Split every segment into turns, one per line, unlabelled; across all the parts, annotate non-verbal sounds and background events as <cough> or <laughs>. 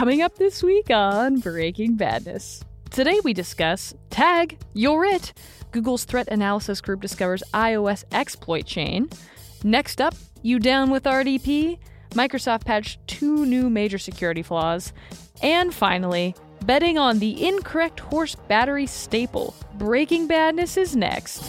Coming up this week on Breaking Badness. Today we discuss Tag, You're It. Google's threat analysis group discovers iOS exploit chain. Next up, You Down with RDP? Microsoft patched two new major security flaws. And finally, betting on the incorrect horse battery staple. Breaking Badness is next.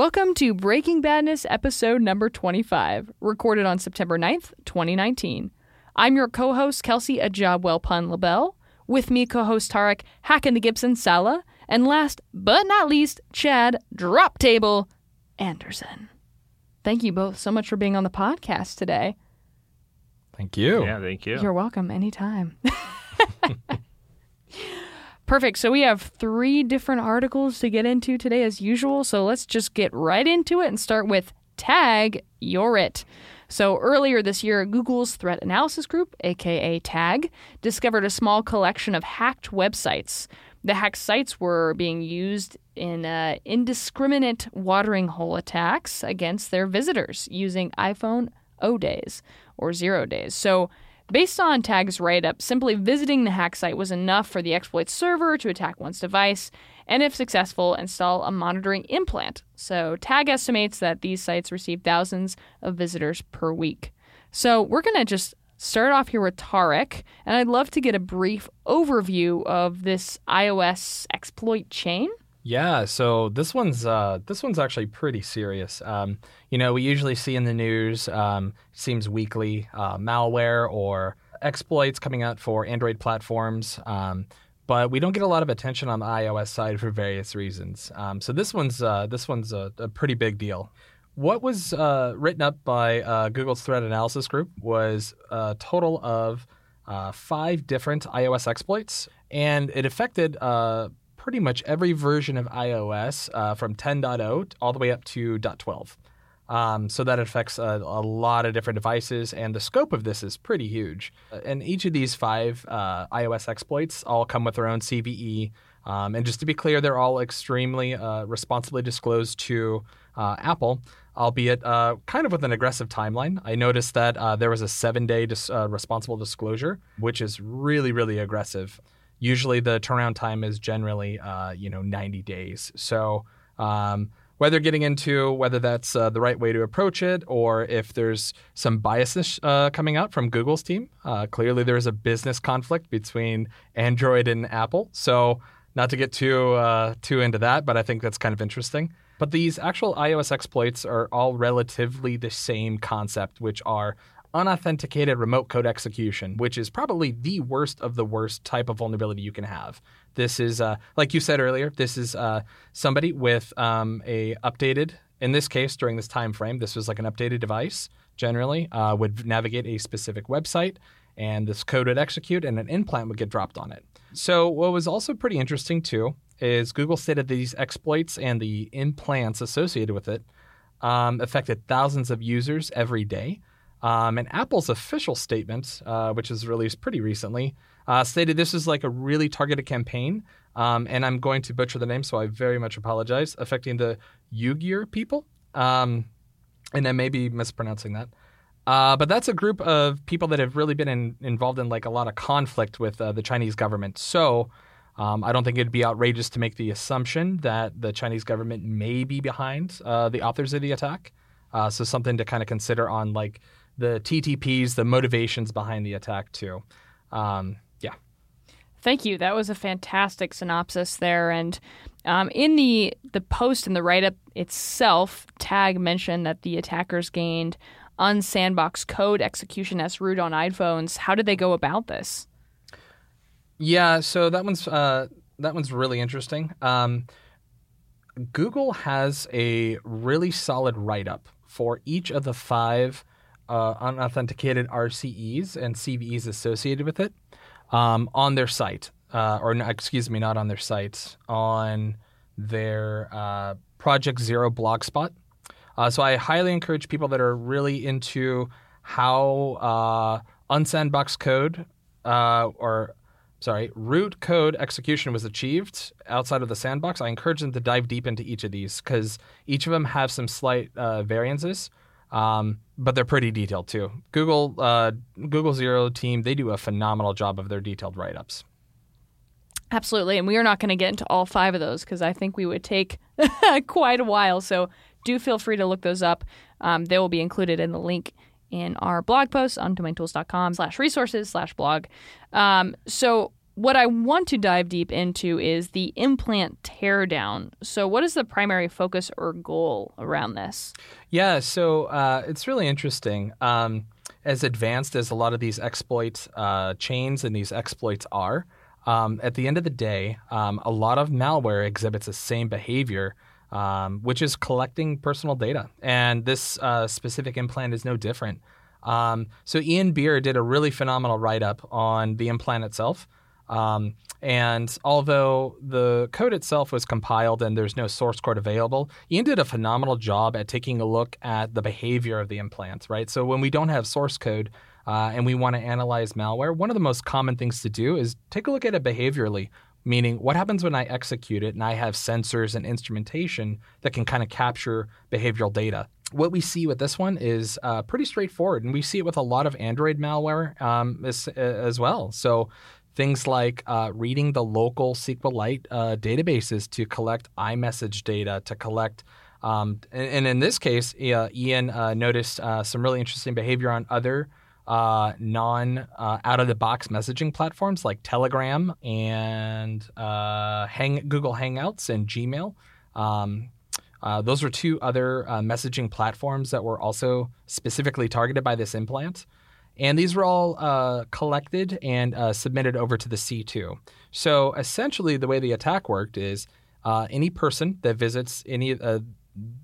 Welcome to Breaking Badness episode number 25, recorded on September 9th, 2019. I'm your co host, Kelsey Ajabwell Pun LaBelle. With me, co host Tarek Hacking the Gibson Sala. And last but not least, Chad Drop Table Anderson. Thank you both so much for being on the podcast today.
Thank you.
Yeah, thank you.
You're welcome anytime. <laughs> Perfect. So we have three different articles to get into today, as usual. So let's just get right into it and start with Tag You're It. So earlier this year, Google's Threat Analysis Group, aka TAG, discovered a small collection of hacked websites. The hacked sites were being used in uh, indiscriminate watering hole attacks against their visitors using iPhone O days or zero days. So Based on Tag's write up, simply visiting the hack site was enough for the exploit server to attack one's device, and if successful, install a monitoring implant. So, Tag estimates that these sites receive thousands of visitors per week. So, we're going to just start off here with Tarek, and I'd love to get a brief overview of this iOS exploit chain.
Yeah, so this one's uh, this one's actually pretty serious. Um, you know, we usually see in the news, um, seems weekly, uh, malware or exploits coming out for Android platforms, um, but we don't get a lot of attention on the iOS side for various reasons. Um, so this one's uh, this one's a, a, pretty big deal. What was uh, written up by uh, Google's Threat Analysis Group was a total of uh, five different iOS exploits, and it affected pretty much every version of iOS uh, from 10.0 all the way up to .12. Um, so that affects a, a, lot of different devices, and the scope of this is pretty huge. And each of these five uh, iOS exploits all come with their own CVE. Um, and just to be clear, they're all extremely uh, responsibly disclosed to uh, Apple, albeit uh, kind of with an aggressive timeline. I noticed that uh, there was a seven day dis- uh, responsible disclosure, which is really, really aggressive usually the turnaround time is generally uh, you know 90 days. So um, whether getting into whether that's uh, the right way to approach it or if there's some biases uh, coming out from Google's team, uh, clearly there is a business conflict between Android and Apple. So not to get too uh, too into that, but I think that's kind of interesting. But these actual iOS exploits are all relatively the same concept, which are unauthenticated remote code execution, which is probably the worst of the worst type of vulnerability you can have. This is, uh, like you said earlier, this is uh, somebody with um, a updated. In this case, during this time frame, this was like an updated device. Generally, uh, would navigate a specific website, and this code would execute, and an implant would get dropped on it. So, what was also pretty interesting too is Google stated these exploits and the implants associated with it um, affected thousands of users every day. Um, and Apple's official statement, uh, which was released pretty recently, uh, stated this is like a really targeted campaign. Um, and I'm going to butcher the name, so I very much apologize, affecting the Uyghur people. Um, and I may be mispronouncing that. Uh, but that's a group of people that have really been in, involved in like a lot of conflict with uh, the Chinese government. So um, I don't think it'd be outrageous to make the assumption that the Chinese government may be behind uh, the authors of the attack. Uh, so something to kind of consider on like the TTPs, the motivations behind the attack too. Um, yeah.
Thank you. That was a fantastic synopsis there. And um, in the the post and the write up itself, Tag mentioned that the attackers gained unsandbox code execution as root on iPhones. How did they go about this?
Yeah, so that one's uh, that one's really interesting. Um, Google has a really solid write up for each of the five uh, unauthenticated RCEs and CVEs associated with it um, on their site, uh, or excuse me, not on their site, on their uh, Project Zero blogspot. Uh, so I highly encourage people that are really into how uh, unsandbox code uh, or sorry, root code execution was achieved outside of the sandbox, I encourage them to dive deep into each of these because each of them have some slight uh, variances, um, but they're pretty detailed too. Google uh, Google Zero team they do a phenomenal job of their detailed write ups.
Absolutely, and we are not going to get into all five of those because I think we would take <laughs> quite a while. So do feel free to look those up. Um, they will be included in the link in our blog post on domaintools.com slash resources slash blog. Um, so what I want to dive deep into is the implant teardown. So, what is the primary focus or goal around this?
Yeah, so uh, it's really interesting. Um, as advanced as a lot of these exploit uh, chains and these exploits are, um, at the end of the day, um, a lot of malware exhibits the same behavior, um, which is collecting personal data. And this uh, specific implant is no different. Um, so Ian Beer did a really phenomenal write up on the implant itself. Um, and although the code itself was compiled and there's no source code available, Ian did a phenomenal job at taking a look at the behavior of the implant, right? So when we don't have source code uh, and we want to analyze malware, one of the most common things to do is take a look at it behaviorally, meaning what happens when I execute it and I have sensors and instrumentation that can kind of capture behavioral data what we see with this one is uh, pretty straightforward, and we see it with a lot of Android malware um, as, as, well. So things like uh, reading the local SQLite uh, databases to collect iMessage data, to collect, um, and, and, in this case, Ian uh, noticed uh, some really interesting behavior on other uh, non out of the box messaging platforms like Telegram and Hang, Google Hangouts and Gmail. Um, uh, those were two other uh, messaging platforms that were also specifically targeted by this implant. And these were all uh, collected and uh, submitted over to the C2. So essentially, the way the attack worked is uh, any person that visits any, uh,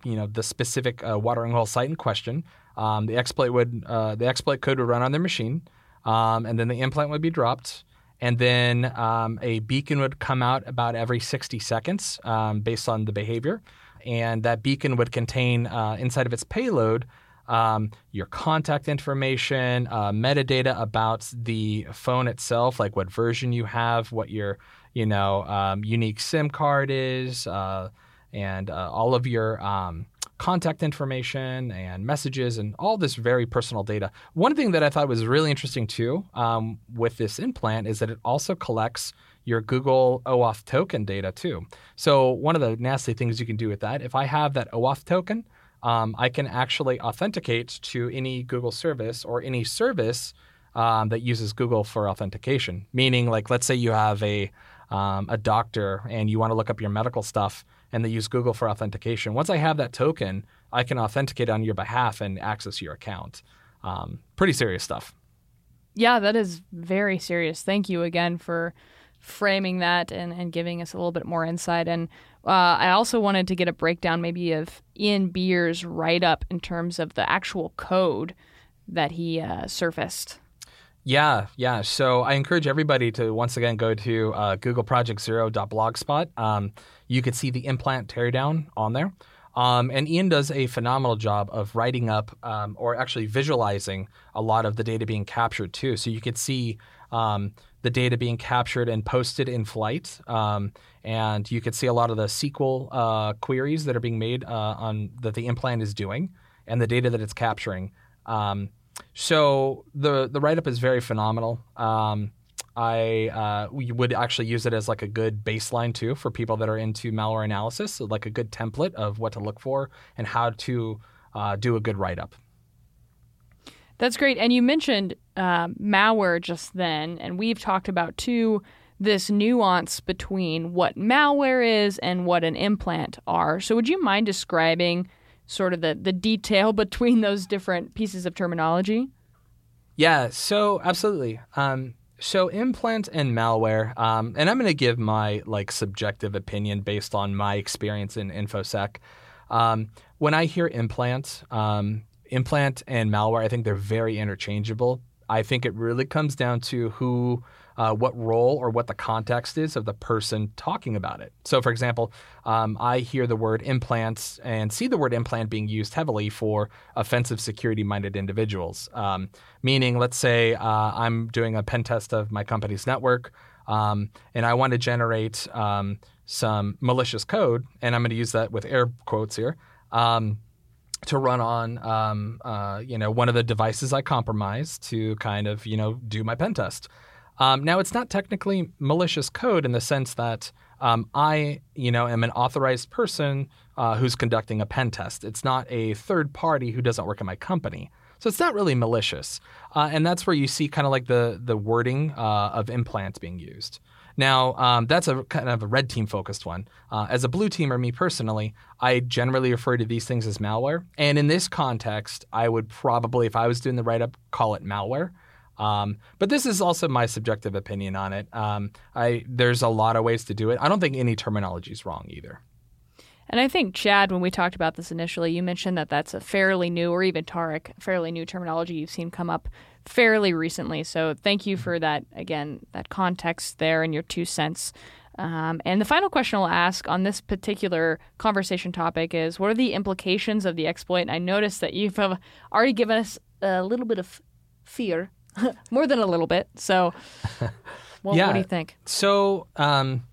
you know, the specific watering hole site in question, um, the exploit would the exploit code would run on their machine, um, and then the implant would be dropped and then um, a beacon would come out about every 60 seconds um, based on the behavior and that beacon would contain uh, inside of its payload um, your contact information, uh, metadata about the phone itself, like what version you have, what your you know um, unique SIM card is, uh, and uh, all of your um, contact information and messages and all this very personal data. One thing that I thought was really interesting too um, with this implant is that it also collects your Google OAuth token data too. So one of the nasty things you can do with that, if I have that OAuth token, um, I can actually authenticate to any Google service or any service um, that uses Google for authentication. Meaning, like, let's say you have a um, a doctor and you want to look up your medical stuff, and they use Google for authentication. Once I have that token, I can authenticate on your behalf and access your account. Um, pretty serious stuff.
Yeah, that is very serious. Thank you again for framing that and, and giving us a little bit more insight. And uh, I also wanted to get a breakdown maybe of Ian Beer's write up in terms of the actual code that he uh, surfaced.
Yeah, yeah. So I encourage everybody to once again go to uh, googleprojectzero.blogspot. Um, you could see the implant teardown on there. Um, and Ian does a phenomenal job of writing up um, or actually visualizing a lot of the data being captured too. So you could see um, the data being captured and posted in flight. Um, and you could see a lot of the SQL uh, queries that are being made uh, on that the implant is doing and the data that it's capturing. Um, so the the write up is very phenomenal. Um, I uh, we would actually use it as like a good baseline too for people that are into malware analysis, so like a good template of what to look for and how to uh, do a good write up.
That's great. And you mentioned uh, malware just then, and we've talked about too this nuance between what malware is and what an implant are. So, would you mind describing sort of the, the detail <laughs> between those different pieces of terminology?
Yeah, so absolutely. Um, so implant and malware, um, and I'm going to give my like subjective opinion based on my experience in infosec. Um, when I hear implant, um, implant and malware, I think they're very interchangeable. I think it really comes down to who, uh, what role or what the context is of the person talking about it. So, for example, um, I hear the word implants and see the word implant being used heavily for offensive security minded individuals. Um, meaning, let's say uh, I'm doing a pen test of my company's network. um, and I want to generate um, some malicious code, and I'm going to use that with air quotes here. Um, to run on, um, uh, you know, one of the devices I compromised to kind of, you know, do my pen test. Um, now, it's not technically malicious code in the sense that um, I, you know, am an authorized person uh, who's conducting a pen test. It's not a third party who doesn't work in my company. So it's not really malicious, uh, and that's where you see kind of like the the wording uh, of implants being used. Now, um, that's a kind of a red team focused one. Uh, as a blue teamer, me personally, I generally refer to these things as malware. And in this context, I would probably, if I was doing the write up, call it malware. Um, but this is also my subjective opinion on it. Um, I there's a lot of ways to do it. I don't think any terminology is wrong either.
And I think, Chad, when we talked about this initially, you mentioned that that's a fairly new, or even Tarek, fairly new terminology you've seen come up fairly recently. So thank you for that, again, that context there and your two cents. Um, and the final question I'll ask on this particular conversation topic is what are the implications of the exploit? And I noticed that you've uh, already given us a little bit of fear, <laughs> more than a little bit. So, <laughs> well,
Yeah.
what do you think?
So, um,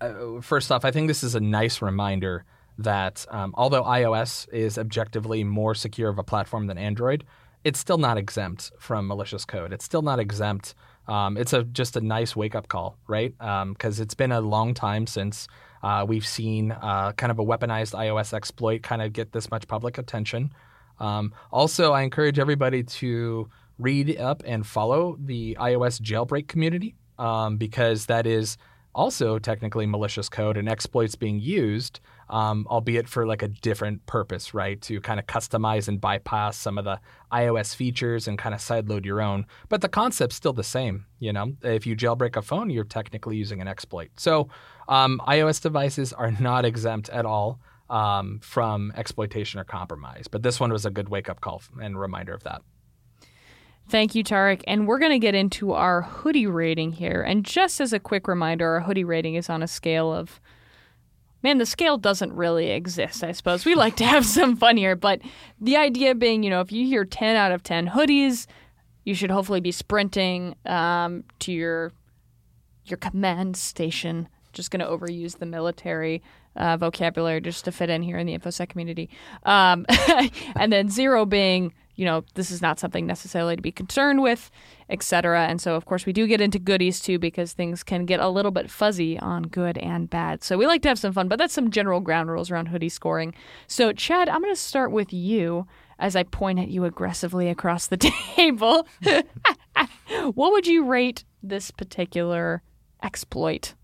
uh, first off, I think this is a nice reminder that um, although iOS is objectively more secure of a platform than Android, it's still not exempt from malicious code. It's still not exempt. Um, it's a just a nice wake up call, right? Because it's been a long time since uh, we've seen uh, kind of a weaponized iOS exploit kind of get this much public attention. Um, also, I encourage everybody to read up and follow the iOS jailbreak community um, because that is also technically malicious code and exploits being used, um, albeit for like a different purpose, right? To kind of customize and bypass some of the iOS features and kind of sideload your own. But the concept's still the same. You know, if you jailbreak a phone, you're technically using an exploit. So um, iOS devices are <laughs> not exempt at all um, from exploitation or compromise. But this one was a good wake up call and reminder of that.
Thank you, Tarek. And we're going to get into our hoodie rating here. And just as a quick reminder, our hoodie rating is on a scale of. Man, the scale doesn't really exist, I suppose. We like to have <laughs> some fun here, but the idea being, you know, if you hear 10 out of 10 hoodies, you should hopefully be sprinting um, to your your command station. Just going to overuse the military uh, vocabulary just to fit in here in the InfoSec community. Um, <laughs> and then zero being, you know, this is not something necessarily to be concerned with, etc. And so, of course, we do get into goodies too because things can get a little bit fuzzy on good and bad. So we like to have some fun, but that's some general ground rules around hoodie scoring. So, Chad, I'm going to start with you as I point at you aggressively across the <laughs> table. <laughs> what would you rate this particular exploit?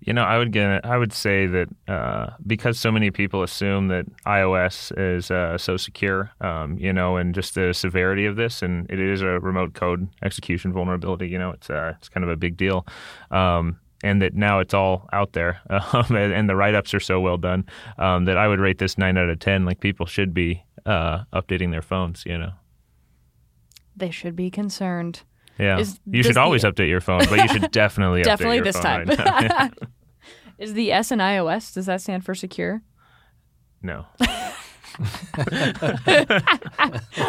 You know, I would get. I would say that uh, because so many people assume that iOS is uh, so secure, um, you know, and just the severity of this, and it is a remote code execution vulnerability. You know, it's uh, it's kind of a big deal. Um, and that now it's all out there, <laughs> um, and, and the write-ups are so well done um, that I would rate this nine out of ten. Like people should be uh, updating their phones, you know.
They should be concerned.
Yeah,
Is
you
this
should
the-
always update your phone, but you should <laughs> definitely
Definitely
your
this
phone
time.
right <laughs> now. <laughs>
Is the S in iOS, does that stand for secure?
no.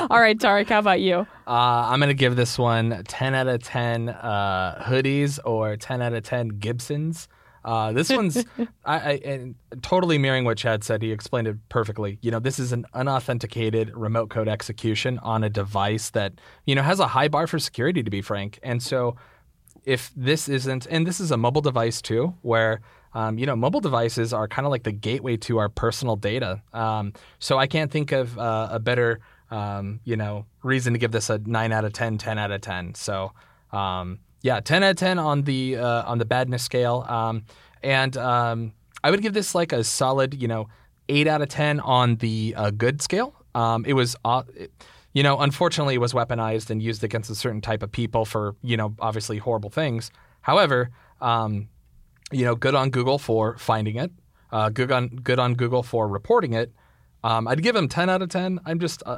All right, Tarek, how about you?
Uh, I'm going to give this one 10 out of 10 uh, hoodies or 10 out of 10 Gibsons. Uh, this one's I, I, totally mirroring what Chad said. He explained it perfectly. You know, this is an unauthenticated remote code execution on a device that you know has a high bar for security, to be frank. And so, if this isn't, and this is a mobile device too, where um, you know mobile devices are kind of like the gateway to our personal data. Um, so I can't think of uh, a better um, you know reason to give this a nine out of 10, 10 out of ten. So. Um, yeah, ten out of ten on the uh, on the badness scale, um, and um, I would give this like a solid, you know, eight out of ten on the uh, good scale. Um, it was, uh, it- you know, unfortunately, it was weaponized and used against a certain type of people for, you know, obviously horrible things. However, um, you know, good on Google for finding it. Uh, good on good on Google for reporting it. Um, I'd give him ten out of ten. I'm just, uh,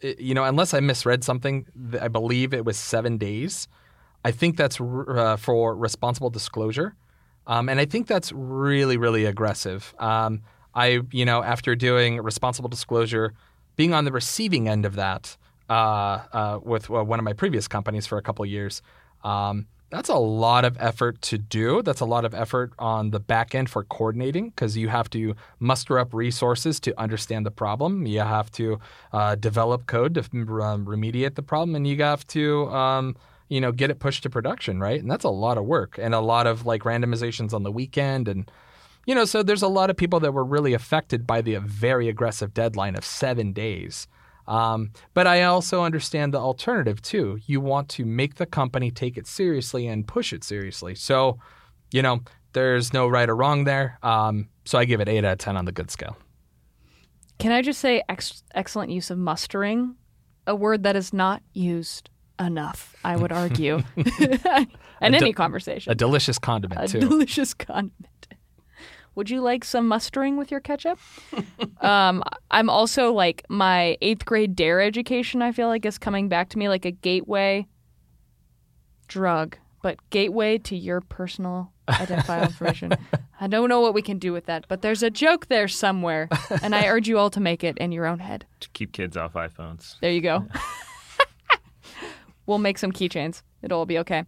it- you know, unless I misread something, I believe it was seven days. I think that's uh, for responsible disclosure, um, and I think that's really, really aggressive. Um, I, you know, after doing responsible disclosure, being on the receiving end of that uh, uh, with uh, one of my previous companies for a couple years, um, that's a lot of effort to do. That's a lot of effort on the back end for coordinating because you have to muster up resources to understand the problem. You have to uh, develop code to um, remediate the problem, and you have to um, you know get it pushed to production, right? And that's a lot of work and a lot of like randomizations on the weekend and you know so there's a lot of people that were really affected by the very aggressive deadline of seven days. Um, but I also understand the alternative too. You want to make the company take it seriously and push it seriously. So, you know, there's no right or wrong there. Um, so I give it eight out of 10 on the good scale.
Can I just say ex- excellent use of mustering? A word that is not used enough, I would argue, <laughs> <laughs> in any conversation.
A delicious condiment,
a
too.
delicious condiment. Would you like some mustering with your ketchup? <laughs> um, I'm also like my eighth grade dare education. I feel like is coming back to me like a gateway drug, but gateway to your personal identifiable information. I don't know what we can do with that, but there's a joke there somewhere, and I urge you all to make it in your own head.
To keep kids off iPhones.
There you go. We'll make some keychains. It'll all be okay.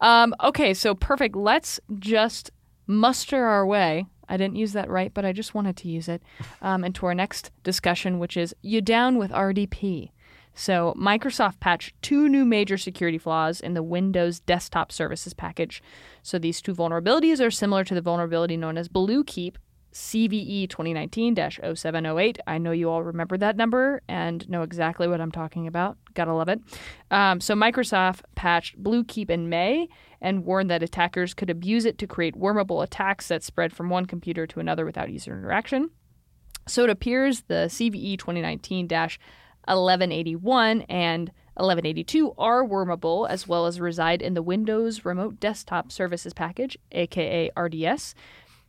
Um, okay, so perfect. Let's just muster our way I didn't use that right, but I just wanted to use it. Um, into our next discussion, which is you down with RDP. So, Microsoft patched two new major security flaws in the Windows Desktop Services package. So, these two vulnerabilities are similar to the vulnerability known as Bluekeep CVE 2019 0708. I know you all remember that number and know exactly what I'm talking about. Gotta love it. Um, so, Microsoft patched Bluekeep in May and warned that attackers could abuse it to create wormable attacks that spread from one computer to another without user interaction. So, it appears the CVE 2019 1181 and 1182 are wormable as well as reside in the Windows Remote Desktop Services package, aka RDS.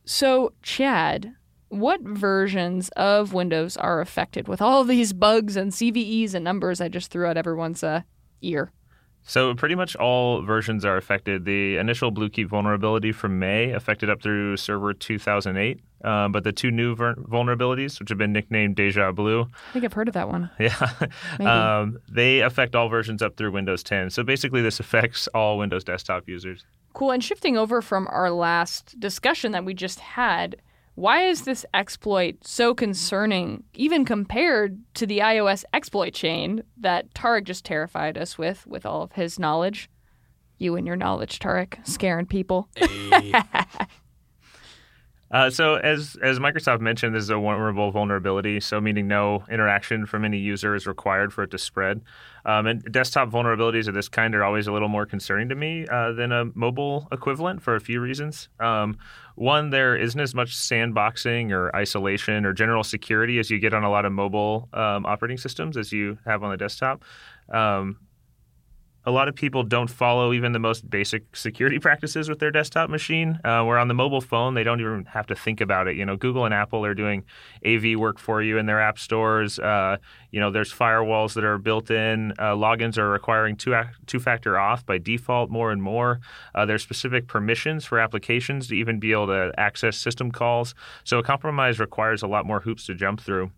So, Chad, what versions of Windows are affected with all these bugs and CVEs and numbers I just threw at everyone's uh, ear?
So pretty much all versions are affected. The initial Bluekeep vulnerability from May affected up through Server 2008, um, but the two new ver- vulnerabilities, which have been nicknamed Deja Blue,
I think I've heard of that one. <laughs>
Yeah, um, they affect all versions up through Windows 10. So basically, this affects all Windows desktop users.
Cool. And shifting over from our last discussion that we just had, why is this exploit so concerning, even compared to the iOS exploit chain that Tarek just terrified us with, with all of his knowledge? You and your knowledge, Tarek, scaring people. Hey. <laughs>
Uh, so as as Microsoft mentioned, this is a wormable vulnerability, so meaning no interaction from any user is required for it to spread. Um, and desktop vulnerabilities of this kind are always a little more concerning to me uh, than a mobile equivalent for a few reasons. Um, one, there isn't as much sandboxing or isolation or general security as you get on a lot of mobile um, operating systems as you have on the desktop. A lot of people don't follow even the most basic security <laughs> practices with their desktop machine. Uh, where on the mobile phone, they don't even have to think about it. You know, Google and Apple are doing AV work for you in their app stores. Uh, you know, there's firewalls that are built in. Uh, logins are requiring two two factor auth by default more and more. Uh, there's specific permissions for applications to even be able to access system calls. So a compromise requires a lot more hoops to jump through.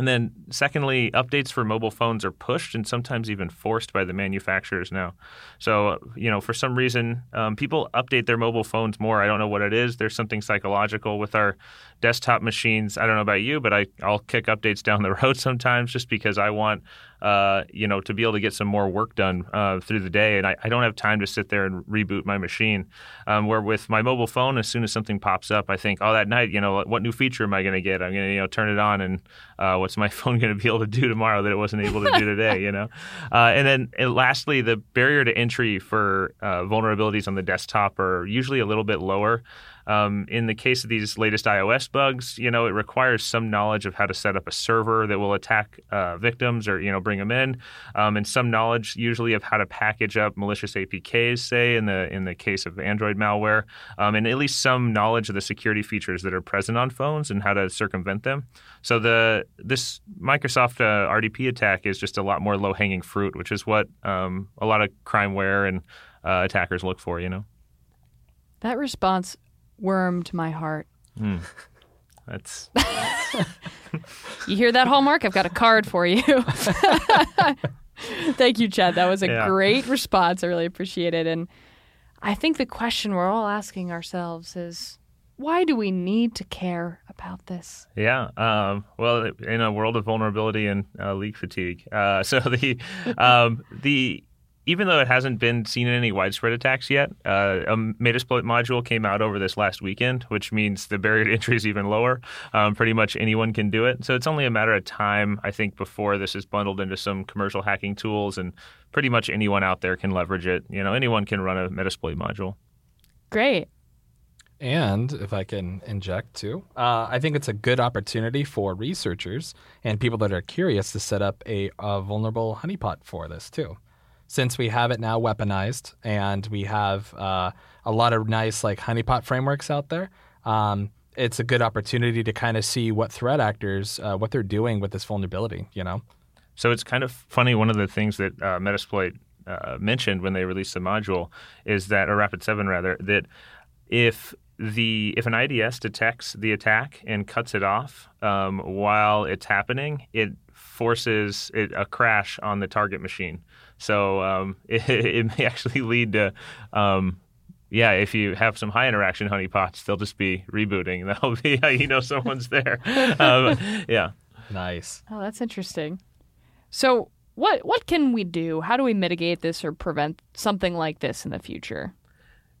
And then, secondly, updates for mobile phones are pushed and sometimes even forced by the manufacturers now. So, you know, for some reason, um, people update their mobile phones more. I don't know what it is. There's something psychological with our desktop machines. I don't know about you, but I, I'll kick updates down the <laughs> road sometimes just because I want uh, you know, to be able to get some more work done uh, through the day. And I, I, don't have time to sit there and reboot my machine. Um, where with my mobile phone, as soon as something pops up, I think, oh, that night, you know, what new feature am I going to get? I'm going to, you know, turn it on, and uh, what's my <laughs> phone going to be able to do tomorrow that it wasn't able to do today? You know. <laughs> Uh, and then and lastly, the barrier to entry for uh, vulnerabilities on the desktop are usually a little bit lower. Um, in the case of these latest iOS bugs, you know, it requires some knowledge of how to set up a server that will attack uh, victims or you know bring them in, um, and some knowledge usually of how to package up malicious APKs, say in the in the case of Android malware, um, and at least some knowledge of the security features that are present on phones and how to circumvent them. So the this Microsoft uh, RDP attack is just a lot more low hanging fruit, which is what um, a lot of crimeware and uh, attackers look for. You know.
That response wormed my heart.
Mm. That's. <laughs> <laughs>
you hear that, Hallmark? I've got a card for you. <laughs> Thank you, Chad. That was a yeah. great response. I really appreciate it. And I think the question we're all asking ourselves is why do we need to care about this?
Yeah. Um, well, in a world of vulnerability and uh, leak fatigue, uh, so the um, the even though it hasn't been seen in any widespread attacks yet, uh, a Metasploit module came out over this last weekend, which means the barrier to entry is even lower. Um, pretty much anyone can do it. So it's only a matter of time, I think, before this is bundled into some commercial hacking tools, and pretty much anyone out there can leverage it. You know, anyone can run a Metasploit module.
Great.
And if I can inject too, uh, I think it's a good opportunity for researchers and people that are curious to set up a, a vulnerable honeypot for this too since we have it now weaponized and we have uh, a lot of nice like honeypot frameworks out there, um, it's a good opportunity to kind of see what threat actors uh, what they're doing with this vulnerability. You know.
So it's kind of funny. One of the things that uh, Metasploit uh, mentioned when they released the module is that, or Rapid7 rather, that if the if an IDS detects the attack and cuts it off um, while it's happening, it forces it, a crash on the target machine. So um, <laughs> it, it, may actually lead to, um, yeah, if you have some high interaction honeypots, they'll just be rebooting. <laughs> That'll be how you know someone's there. <laughs> um, yeah.
Nice.
Oh, that's interesting. So, what what can we do? How do we mitigate this or prevent something like this in the future?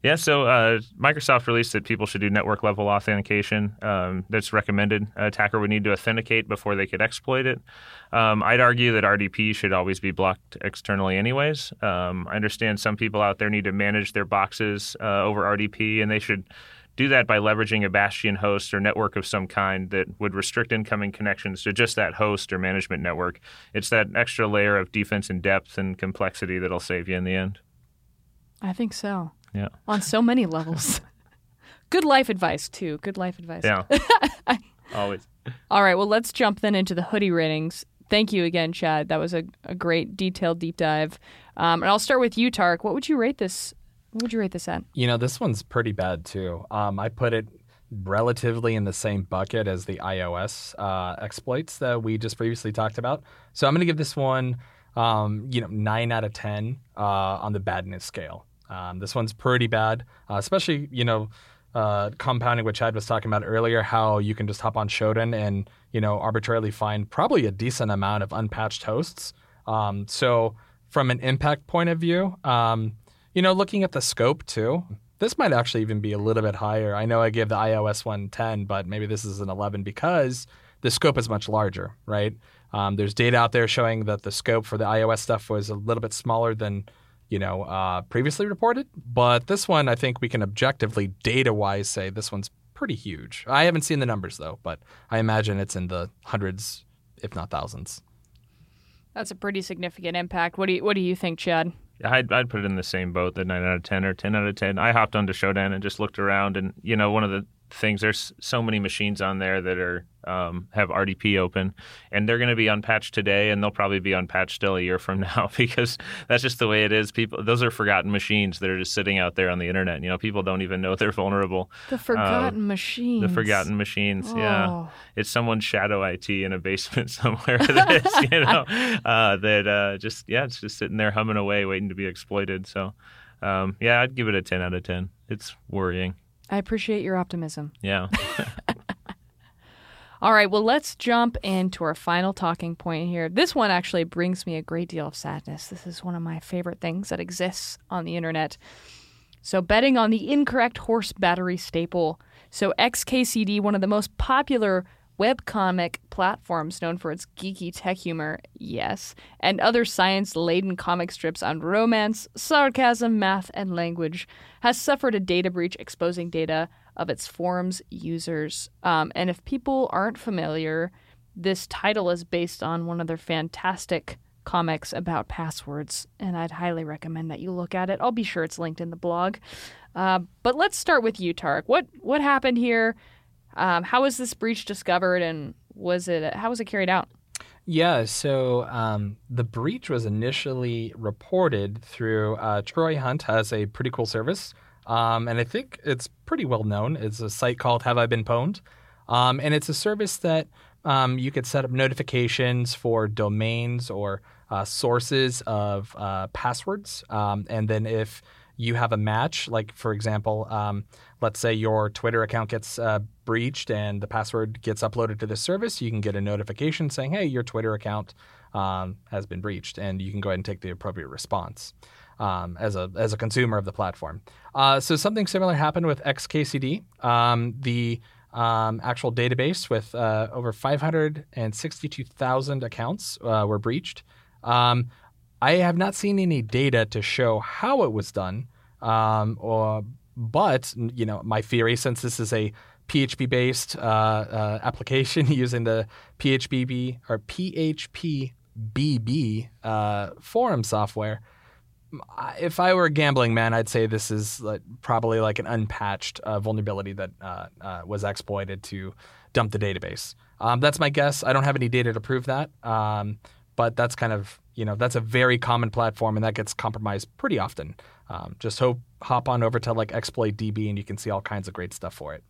Yeah, so uh, Microsoft released that people should do network level authentication. Um, that's recommended. An attacker would need to authenticate before they could exploit it. Um, I'd argue that RDP should always be blocked externally, anyways. Um, I understand some people out there need to manage their boxes uh, over RDP, and they should do that by leveraging a Bastion host or network of some kind that would restrict incoming connections to just that host or management network. It's that extra layer of defense and depth and complexity that'll save you in the end.
I think so.
Yeah.
On so many levels. <laughs> Good life advice, too. Good life advice.
Yeah. <laughs> Always.
All right. Well, let's jump then into the hoodie ratings. Thank you again, Chad. That was a, a great detailed deep dive. Um, and I'll start with you, Tark. What would you rate this? What would you rate this at?
You know, this one's pretty bad too. Um, I put it relatively in the same bucket as the iOS uh, exploits that we just previously talked about. So I'm going to give this one, um, you know, nine out of ten uh, on the badness scale. Um, this one's pretty bad, uh, especially you know, uh, compounding what Chad was talking about earlier, how you can just hop on Shodan and you know arbitrarily find probably a decent amount of unpatched hosts. Um, so from an impact point of view, um, you know, looking at the scope too, this might actually even be a little bit higher. I know I gave the iOS one 10, but maybe this is an 11 because the scope is much larger, right? Um, there's data out there showing that the scope for the iOS stuff was a little bit smaller than you know, uh, previously reported. But this one, I think we can objectively, data wise, say this one's pretty huge. I haven't seen the numbers though, but I imagine it's in the hundreds, if not thousands.
That's a pretty significant impact. What do you What do you think, Chad?
I'd, I'd put it in the same boat, the nine out of ten or ten out of ten. I hopped onto Shodan and just looked around, and you know, one of the things. There's so many machines on there that are um, have RDP open, and they're going to be unpatched today, and they'll probably be unpatched still a year from <laughs> now because that's just the way it is. People, those are forgotten machines that are just sitting out there on the internet. You know, people don't even know <laughs> they're vulnerable.
The forgotten um, machines.
The forgotten machines. Oh. Yeah, it's someone's shadow IT in a basement <laughs> somewhere. that is, you know, uh, that uh, just yeah, it's just sitting there humming away, waiting to be exploited. So. Um, yeah, I'd give it a 10 out of 10. It's worrying.
I appreciate your optimism.
Yeah. <laughs> <laughs>
All right, well, let's jump into our final talking point here. This one actually brings me a great deal of sadness. This is one of my favorite things that exists on the internet. So, betting on the incorrect horse battery staple. So, XKCD, one of the most popular webcomic platforms known for its geeky tech humor, yes, and other science laden comic strips on romance, sarcasm, math, and language, has suffered a data breach exposing data of its forum's users. Um, and if people aren't familiar, this title is based on one of their fantastic comics about passwords, and I'd highly recommend that you look at it. I'll be sure it's linked in the blog. Uh, but let's start with you, Tarek. What what happened here? Um, how was this breach discovered, and was it how was it carried out?
Yeah, so um, the breach was initially reported through uh, Troy Hunt has a pretty cool service, um, and I think it's pretty well known. It's a site called Have I Been Pwned, um, and it's a service that um, you could set up notifications for domains or uh, sources of uh, passwords, um, and then if you have a match, like for example, um, let's say your Twitter account gets uh, breached and the password gets uploaded to the service, you can get a notification saying, "Hey, your Twitter account um, has been breached," and you can go ahead and take the appropriate response. Um, as a as a consumer of the platform, uh, so something similar happened with XKCD. Um, the um, actual database with uh, over 562,000 accounts uh, were breached. Um, I have not seen any data to show how it was done, um, or but you know my theory, since this is a PHP-based uh, uh, application <laughs> using the PHPB or PHPBB uh, forum software, if I were a gambling man, I'd say this is like, probably like an unpatched uh, vulnerability that uh, uh, was exploited to dump the database. Um, that's my guess. I don't have any data to prove that, um, but that's kind of you know that's a very common platform, and that gets compromised pretty often. Um, just hope hop on over to like exploit DB, and you can see all kinds of great stuff for it.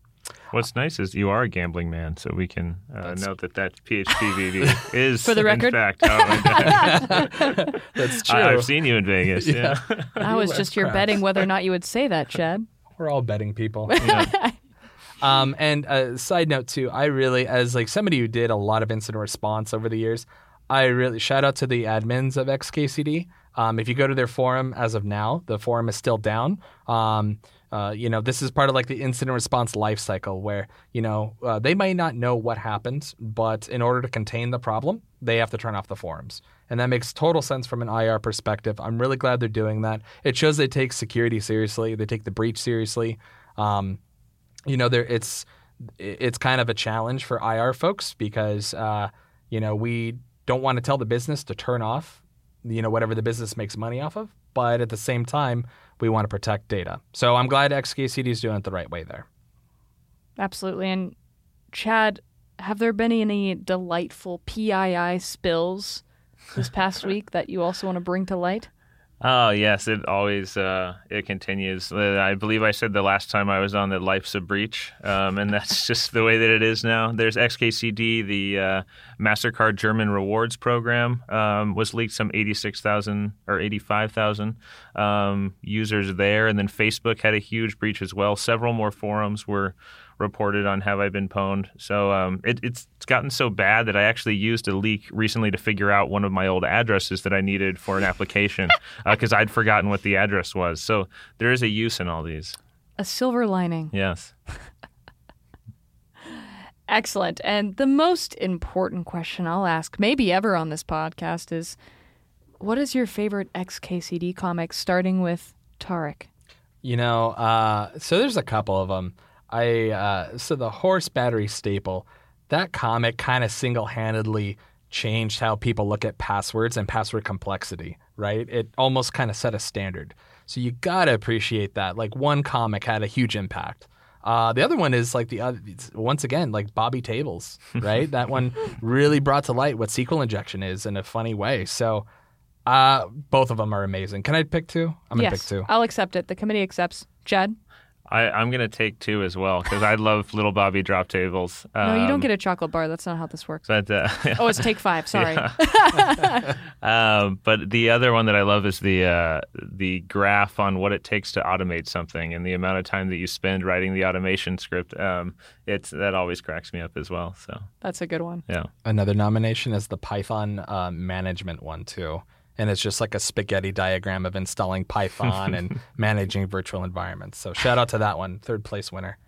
What's nice is you are a gambling man, so we can uh, note that that PHPBB <laughs> is,
For the record.
in fact, how it <laughs>
That's true.
I, have seen you in Vegas. Yeah. <laughs>
I was just here
Craps.
betting whether or not you would say that, Chad.
We're all betting people.
yeah.
Um, and a side note too, I really, as like somebody who did a lot of incident response over the years, I really shout out to the admins of XKCD. Um, if you go to their forum as of now, the forum is still down. Um, uh, you know, this is part of like the incident response life cycle where, you know, uh, they may not know what happened, but in order to contain the problem, they have to turn off the forums. And that makes total sense from an IR perspective. I'm really glad they're doing that. It shows they take security seriously, they take the breach seriously. Um, you know, there it's it's kind of a challenge for IR folks because uh, you know we don't want to tell the business to turn off you know whatever the business makes money off of, but at the same time we want to protect data. So I'm glad XKCD is doing it the right way there.
Absolutely. And Chad, have there been any delightful PII spills this past <laughs> week that you also want to bring to light?
Oh yes, it always uh, it continues. Uh, I believe I said the last time I was on that life's a breach, um, and <laughs> that's just the way that it is now. There's XKCD, the uh, Mastercard German rewards program um, was leaked. Some 86,000 or 85,000 um, users there, and then Facebook had a huge breach as well. Several more forums were reported on Have I Been Pwned. So um, it, it's gotten so bad that I actually used a leak recently to figure out one of my old addresses that I needed for an <laughs> application because I'd forgotten what the address was. So there is a use in all these.
A silver lining.
Yes. <laughs>
Excellent. And the most important question I'll ask, maybe ever on this podcast, is what is your favorite XKCD comic, starting with Tarek?
You know, uh, so there's a couple of them. I uh, so the horse battery staple, that comic kind of single-handedly changed how people look at passwords and password complexity. Right? It almost kind of set a standard. So you gotta appreciate that. Like one comic had a huge impact. Uh, the other one is like the other, once again like Bobby Tables, <laughs> right? that one really brought to light what SQL injection is in a funny way. So uh, both of them are amazing. Can I pick two? I'm gonna
yes,
pick two.
I'll accept it. The committee accepts. Chad?
I, I'm going to take two as well because I love Little Bobby drop tables.
No, you don't
Um,
get a chocolate bar. That's not how this works.
But uh, <laughs>
Oh, it's take five. Sorry. <laughs>
um, but the other one that I love is the uh, the graph on what it takes to automate something and the amount of time that you spend writing the automation script. Um, it's that always cracks me up as well. So
That's a good one.
yeah,
Another nomination is the Python uh, management one too, and it's just like a spaghetti diagram of installing Python and <laughs> managing virtual environments. So shout out to that one, third place winner.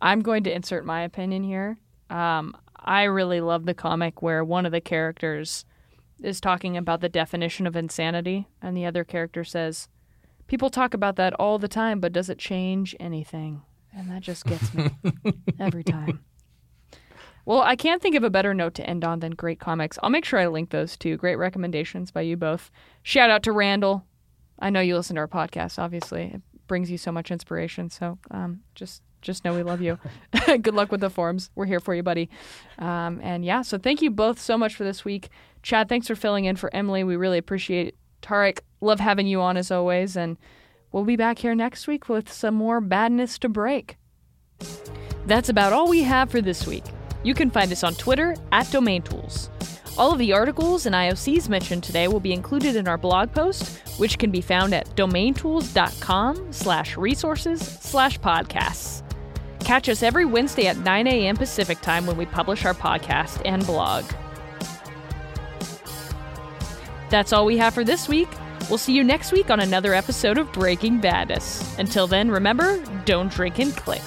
I'm going to insert my opinion here. Um, I really love the comic where one of the characters is talking about the definition of insanity, and the other character says, People talk about that all the time, but does it change anything? And that just gets me <laughs> every time. Well, I can't think of a better note to end on than great comics. I'll make sure I link those two. Great recommendations by you both. Shout out to Randall. I know you listen to our podcast, obviously. It brings you so much inspiration. So um, just just know we love you. <laughs> <laughs> Good luck with the forms. We're here for you, buddy. Um, and yeah, so thank you both so much for this week. Chad, thanks for filling in for Emily. We really appreciate it. Tarek, love having you on as always. And we'll be back here next week with some more badness to break. That's about all we have for this week. You can find us on Twitter at DomainTools. All of the articles and IOCs mentioned today will be included in our blog post, which can be found at domaintools.com slash resources slash podcasts. Catch us every Wednesday at 9 a.m. Pacific time when we publish our podcast and blog. That's all we have for this week. We'll see you next week on another episode of Breaking Badness. Until then, remember, don't drink and click.